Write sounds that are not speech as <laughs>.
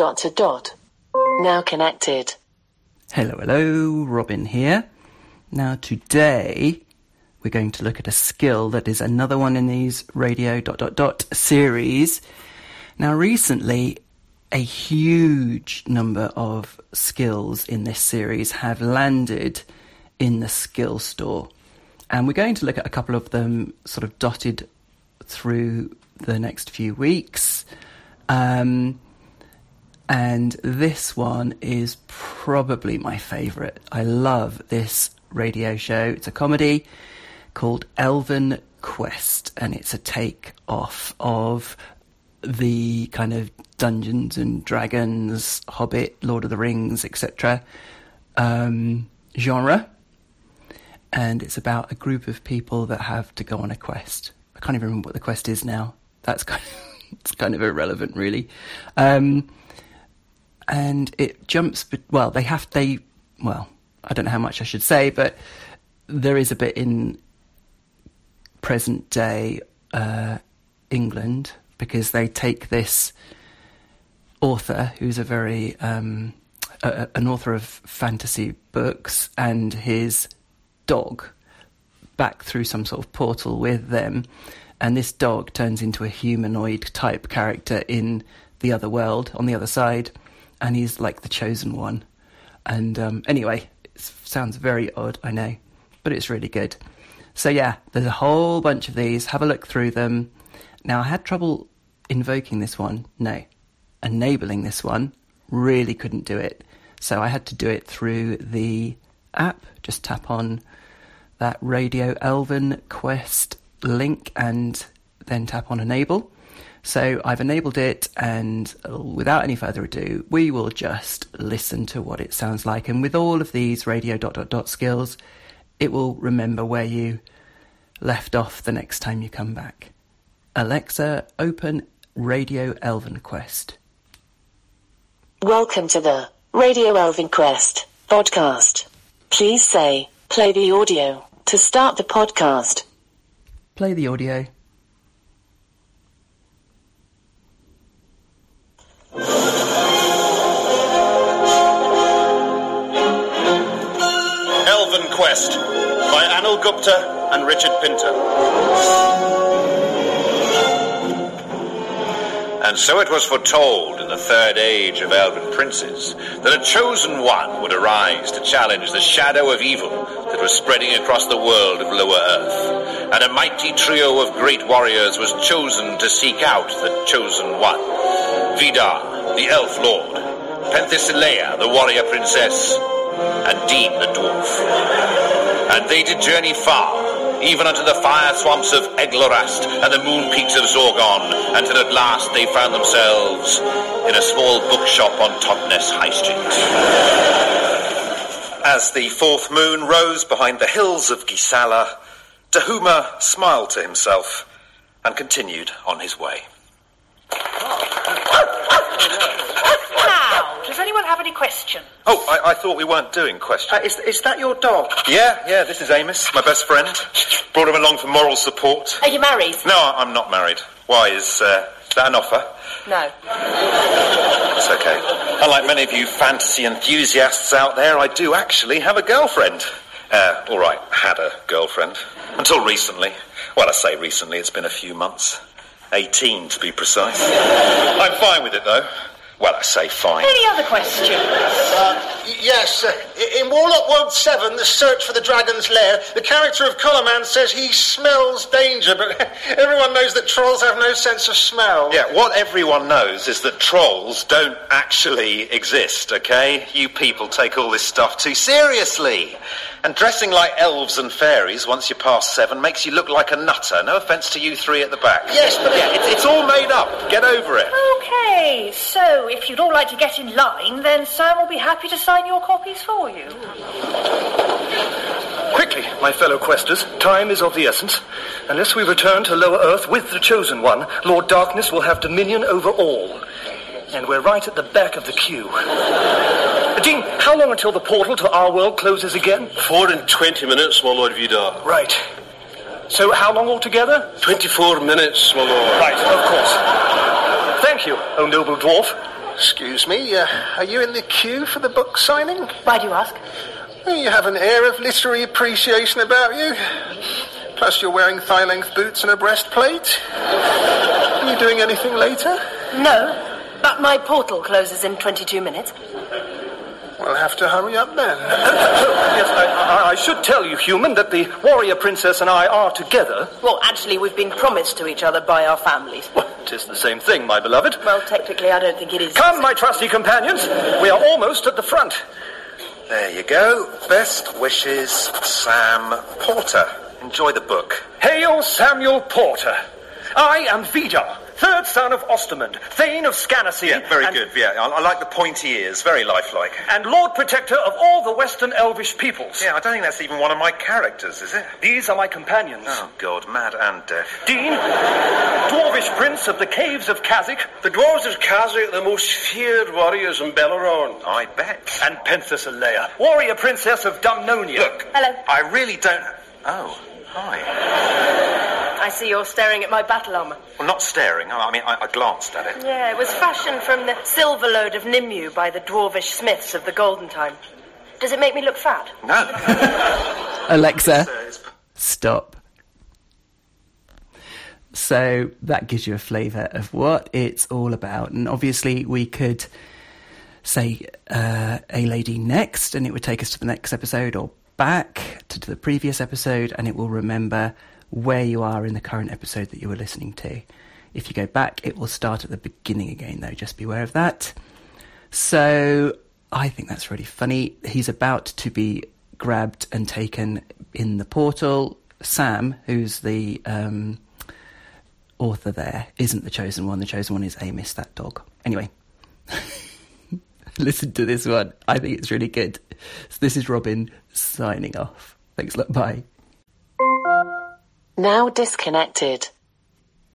dot to dot. Now connected. Hello, hello, Robin here. Now, today we're going to look at a skill that is another one in these radio dot dot dot series. Now, recently, a huge number of skills in this series have landed in the skill store. And we're going to look at a couple of them sort of dotted through the next few weeks. Um, and this one is probably my favourite. I love this radio show. It's a comedy called Elven Quest, and it's a take off of the kind of Dungeons and Dragons, Hobbit, Lord of the Rings, etc. Um, genre. And it's about a group of people that have to go on a quest. I can't even remember what the quest is now. That's kind of, <laughs> it's kind of irrelevant, really. Um, and it jumps. Well, they have they. Well, I don't know how much I should say, but there is a bit in present day uh, England because they take this author who's a very um, a, an author of fantasy books and his dog back through some sort of portal with them, and this dog turns into a humanoid type character in the other world on the other side, and he's like the chosen one. And um, anyway, it sounds very odd, I know, but it's really good. So yeah, there's a whole bunch of these. Have a look through them. Now I had trouble invoking this one. No, enabling this one. Really couldn't do it. So I had to do it through the app. Just tap on that Radio Elven Quest link and then tap on enable. So I've enabled it, and without any further ado, we will just listen to what it sounds like. And with all of these radio dot dot dot skills, it will remember where you left off the next time you come back. Alexa, open Radio Elven Quest. Welcome to the Radio Elven Quest podcast. Please say, play the audio to start the podcast. Play the audio. By Anil Gupta and Richard Pinto. And so it was foretold in the third age of elven princes that a chosen one would arise to challenge the shadow of evil that was spreading across the world of lower earth. And a mighty trio of great warriors was chosen to seek out the chosen one. Vidar, the elf lord, Penthesilea, the warrior princess, and Dean the dwarf. And they did journey far, even unto the fire swamps of Eglorast and the moon peaks of Zorgon, until at last they found themselves in a small bookshop on Totnes High Street. As the fourth moon rose behind the hills of Gisala, Dahuma smiled to himself and continued on his way. Now, does anyone have any questions? Oh, I, I thought we weren't doing questions. Uh, is, is that your dog? Yeah, yeah, this is Amos, my best friend. Brought him along for moral support. Are you married? No, I'm not married. Why, is uh, that an offer? No. It's okay. Unlike many of you fantasy enthusiasts out there, I do actually have a girlfriend. Uh, all right, had a girlfriend. Until recently. Well, I say recently, it's been a few months. 18 to be precise. I'm fine with it, though. Well, I say fine. Any other questions? Y- Yes, uh, in Warlock World 7, the search for the dragon's lair, the character of Colorman says he smells danger, but <laughs> everyone knows that trolls have no sense of smell. Yeah, what everyone knows is that trolls don't actually exist, okay? You people take all this stuff too seriously. And dressing like elves and fairies once you're past seven makes you look like a nutter. No offence to you three at the back. Yes, but- yeah, it's, it's all made up. Get over it. Okay, so if you'd all like to get in line, then Sam will be happy to sign your copies for you. Quickly, my fellow questers, time is of the essence. Unless we return to lower earth with the chosen one, Lord Darkness will have dominion over all. And we're right at the back of the queue. Dean, how long until the portal to our world closes again? Four and twenty minutes, my Lord Vidar. Right. So how long altogether? Twenty-four minutes, my Lord. Right, of course. Thank you, O noble dwarf. Excuse me, uh, are you in the queue for the book signing? Why do you ask? You have an air of literary appreciation about you. Plus, you're wearing thigh length boots and a breastplate. Are you doing anything later? No, but my portal closes in 22 minutes. We'll have to hurry up then. <coughs> yes, I, I, I should tell you, human, that the warrior princess and I are together. Well, actually, we've been promised to each other by our families. Well, tis the same thing, my beloved. Well, technically, I don't think it is. Come, my trusty companions. We are almost at the front. There you go. Best wishes, Sam Porter. Enjoy the book. Hail Samuel Porter. I am Vidar, third son of Ostermund, Thane of Scannacy. Yeah, very and, good. Yeah, I, I like the pointy ears. Very lifelike. And Lord Protector of all the Western Elvish peoples. Yeah, I don't think that's even one of my characters, is it? These are my companions. Oh, God, mad and deaf. Dean, Dwarvish Prince of the Caves of Kazik. The dwarves of Kazik are the most feared warriors in Belleron. I bet. And Penthesilea, warrior princess of Dumnonia. Look, Hello. I really don't. Oh, hi. I see you're staring at my battle armour. Well, not staring. I mean, I, I glanced at it. Yeah, it was fashioned from the silver load of Nimue by the dwarvish smiths of the golden time. Does it make me look fat? No. <laughs> Alexa, stop. So that gives you a flavour of what it's all about. And obviously, we could say uh, a lady next, and it would take us to the next episode, or back to the previous episode, and it will remember where you are in the current episode that you were listening to. If you go back, it will start at the beginning again, though. Just be aware of that. So I think that's really funny. He's about to be grabbed and taken in the portal. Sam, who's the um, author there, isn't the chosen one. The chosen one is Amos, that dog. Anyway, <laughs> listen to this one. I think it's really good. So this is Robin signing off. Thanks a lot. Bye. Now disconnected.